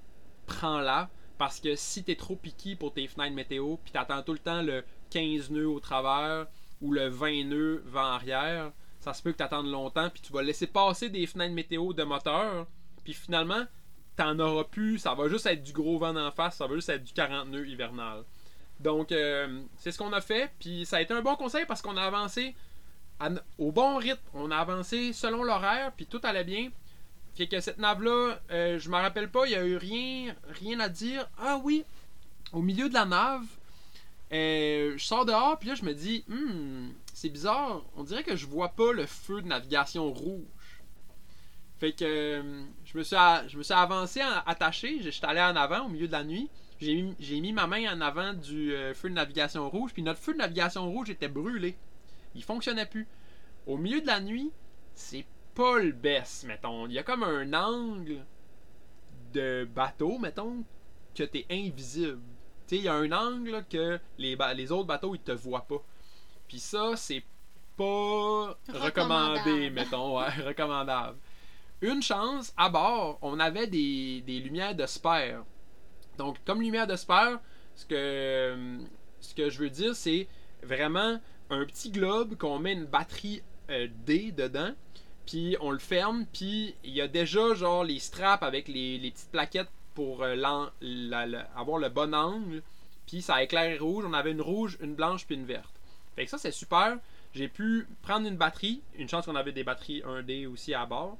prends-la. Parce que si t'es trop piqué pour tes fenêtres météo, puis t'attends tout le temps le 15 nœuds au travers ou le 20 nœuds vent arrière, ça se peut que t'attendes longtemps, puis tu vas laisser passer des fenêtres météo de moteur, puis finalement, t'en auras plus, ça va juste être du gros vent d'en face, ça va juste être du 40 nœuds hivernal. Donc, euh, c'est ce qu'on a fait, puis ça a été un bon conseil parce qu'on a avancé au bon rythme, on a avancé selon l'horaire, puis tout allait bien. Fait que cette nave-là, euh, je me rappelle pas, il y a eu rien, rien à dire. Ah oui, au milieu de la nave, euh, je sors dehors, puis là, je me dis, Hmm, c'est bizarre, on dirait que je vois pas le feu de navigation rouge. Fait que euh, je me suis, je me suis avancé, en- attaché, je suis allé en avant au milieu de la nuit. J'ai mis, j'ai mis ma main en avant du euh, feu de navigation rouge, puis notre feu de navigation rouge était brûlé. Il fonctionnait plus. Au milieu de la nuit, c'est pas le best, mettons. Il y a comme un angle de bateau, mettons, que t'es invisible. Tu sais, il y a un angle là, que les, ba- les autres bateaux, ils te voient pas. Puis ça, c'est pas recommandé, mettons, ouais, recommandable. Une chance, à bord, on avait des, lumières de spare. Donc, comme lumière de spare, ce que, je veux dire, c'est vraiment un petit globe qu'on met une batterie euh, D dedans, puis on le ferme, puis il y a déjà genre les straps avec les, les petites plaquettes pour euh, avoir le bon angle, puis ça éclaire rouge. On avait une rouge, une blanche, puis une verte. Fait que ça, c'est super. J'ai pu prendre une batterie, une chance qu'on avait des batteries 1D aussi à bord.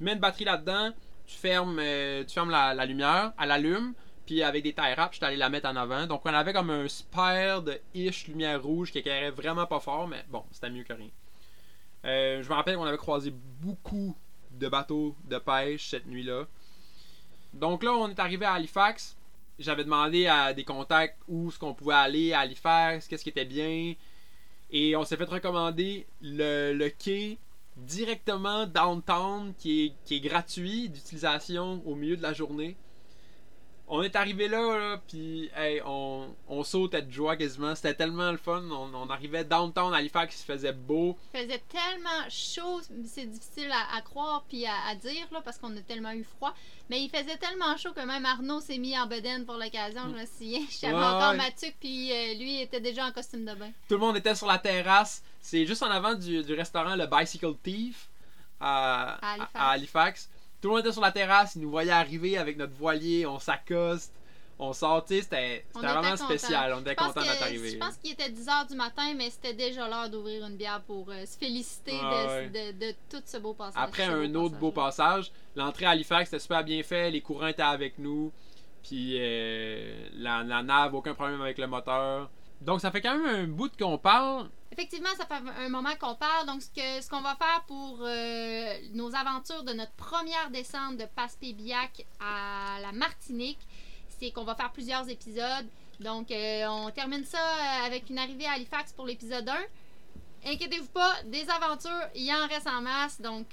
Tu mets une batterie là-dedans, tu fermes, euh, tu fermes la, lumière, elle allume, puis avec des tie wraps, je suis allé la mettre en avant. Donc on avait comme un spare de ish lumière rouge qui éclairait vraiment pas fort, mais bon, c'était mieux que rien. Euh, je me rappelle qu'on avait croisé beaucoup de bateaux de pêche cette nuit-là. Donc là, on est arrivé à Halifax. J'avais demandé à des contacts où ce qu'on pouvait aller à Halifax, qu'est-ce qui était bien. Et on s'est fait recommander le quai directement downtown qui est, gratuit d'utilisation au milieu de la journée. On est arrivé là, là puis hey, on, on sautait de joie quasiment. C'était tellement le fun. On, on arrivait downtown Halifax, il faisait beau. Il faisait tellement chaud, c'est difficile à, à croire puis à, à dire là, parce qu'on a tellement eu froid. Mais il faisait tellement chaud que même Arnaud s'est mis en bedaine pour l'occasion. Je me souviens. J'avais Ouais, encore ouais. ma tuque puis euh, lui était déjà en costume de bain. Tout le monde était sur la terrasse. C'est juste en avant du, du restaurant le Bicycle Thief à, À Halifax. à- à Halifax. Tout le monde était sur la terrasse. Ils nous voyaient arriver avec notre voilier. On s'accoste. On sort. Tu sais, C'était vraiment spécial. On était contents d'être que, arrivés. je pense qu'il était 10h du matin, mais c'était déjà l'heure d'ouvrir une bière pour euh, se féliciter Ah de, ouais. de- de tout ce beau passage. Après un autre beau passage, l'entrée à Halifax était super bien fait, les courants étaient avec nous, puis euh, la, la nave, aucun problème avec le moteur. Donc ça fait quand même un bout qu'on parle. Effectivement, ça fait un moment qu'on parle. Donc, ce qu'on va faire pour euh, nos aventures de notre première descente de Passepébiac à la Martinique, c'est qu'on va faire plusieurs épisodes. Donc, euh, on termine ça euh, avec une arrivée à Halifax pour l'épisode 1. Inquiétez-vous pas, des aventures, il y en reste en masse. Donc,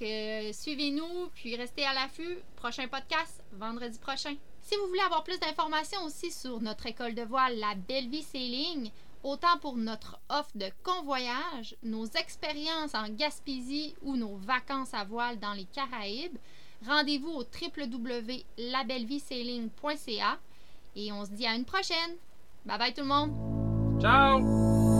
suivez-nous, puis restez à l'affût. Prochain podcast, vendredi prochain. Si vous voulez avoir plus d'informations aussi sur notre école de voile, la Belle Sailing, autant pour notre offre de convoyage, nos expériences en Gaspésie ou nos vacances à voile dans les Caraïbes, rendez-vous au www.labellevissailing.ca et on se dit à une prochaine. Bye bye tout le monde! Ciao!